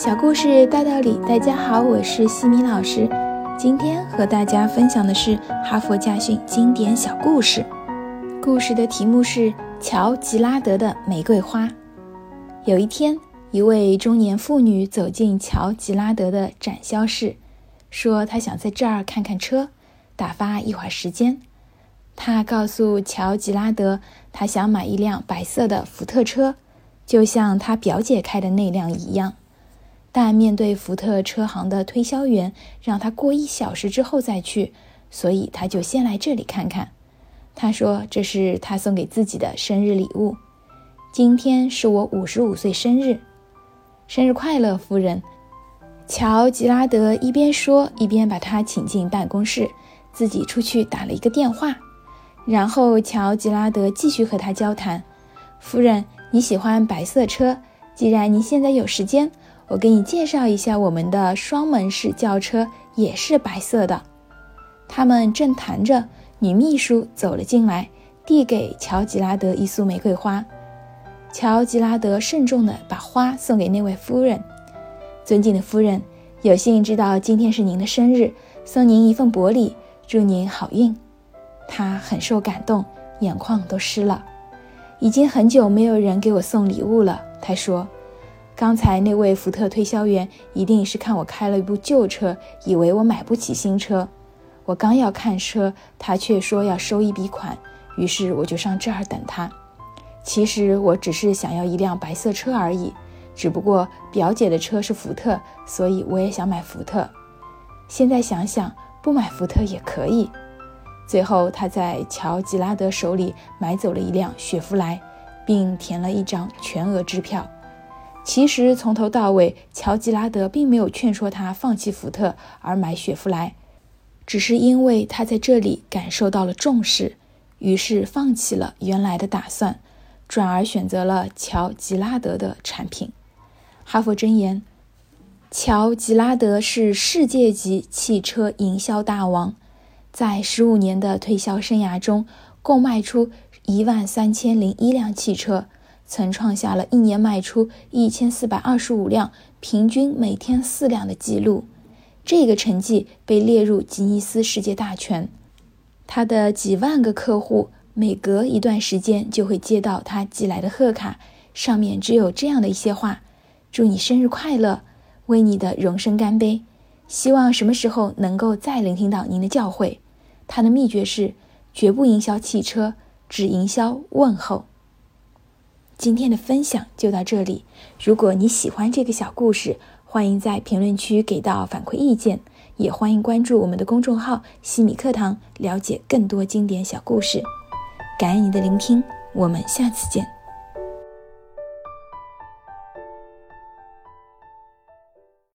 小故事大道理，大家好，我是西米老师。今天和大家分享的是哈佛家训经典小故事。故事的题目是乔吉拉德的玫瑰花。有一天，一位中年妇女走进乔吉拉德的展销室，说她想在这儿看看车，打发一会儿时间。她告诉乔吉拉德，她想买一辆白色的福特车，就像她表姐开的那辆一样。但面对福特车行的推销员，让他过一小时之后再去，所以他就先来这里看看。他说：“这是他送给自己的生日礼物。今天是我五十五岁生日，生日快乐，夫人。”乔吉拉德一边说，一边把他请进办公室，自己出去打了一个电话。然后乔吉拉德继续和他交谈：“夫人，你喜欢白色车？既然您现在有时间。”我给你介绍一下，我们的双门式轿车也是白色的。他们正谈着，女秘书走了进来，递给乔吉拉德一束玫瑰花。乔吉拉德慎重地把花送给那位夫人。尊敬的夫人，有幸知道今天是您的生日，送您一份薄礼，祝您好运。他很受感动，眼眶都湿了。已经很久没有人给我送礼物了，他说。刚才那位福特推销员一定是看我开了一部旧车，以为我买不起新车。我刚要看车，他却说要收一笔款，于是我就上这儿等他。其实我只是想要一辆白色车而已，只不过表姐的车是福特，所以我也想买福特。现在想想，不买福特也可以。最后，他在乔吉拉德手里买走了一辆雪佛兰，并填了一张全额支票。其实从头到尾，乔吉拉德并没有劝说他放弃福特而买雪佛兰，只是因为他在这里感受到了重视，于是放弃了原来的打算，转而选择了乔吉拉德的产品。哈佛箴言：乔吉拉德是世界级汽车营销大王，在十五年的推销生涯中，共卖出一万三千零一辆汽车。曾创下了一年卖出一千四百二十五辆，平均每天四辆的记录。这个成绩被列入吉尼斯世界大全。他的几万个客户每隔一段时间就会接到他寄来的贺卡，上面只有这样的一些话：“祝你生日快乐，为你的荣升干杯，希望什么时候能够再聆听到您的教诲。”他的秘诀是绝不营销汽车，只营销问候。今天的分享就到这里。如果你喜欢这个小故事，欢迎在评论区给到反馈意见，也欢迎关注我们的公众号“西米课堂”，了解更多经典小故事。感恩你的聆听，我们下次见。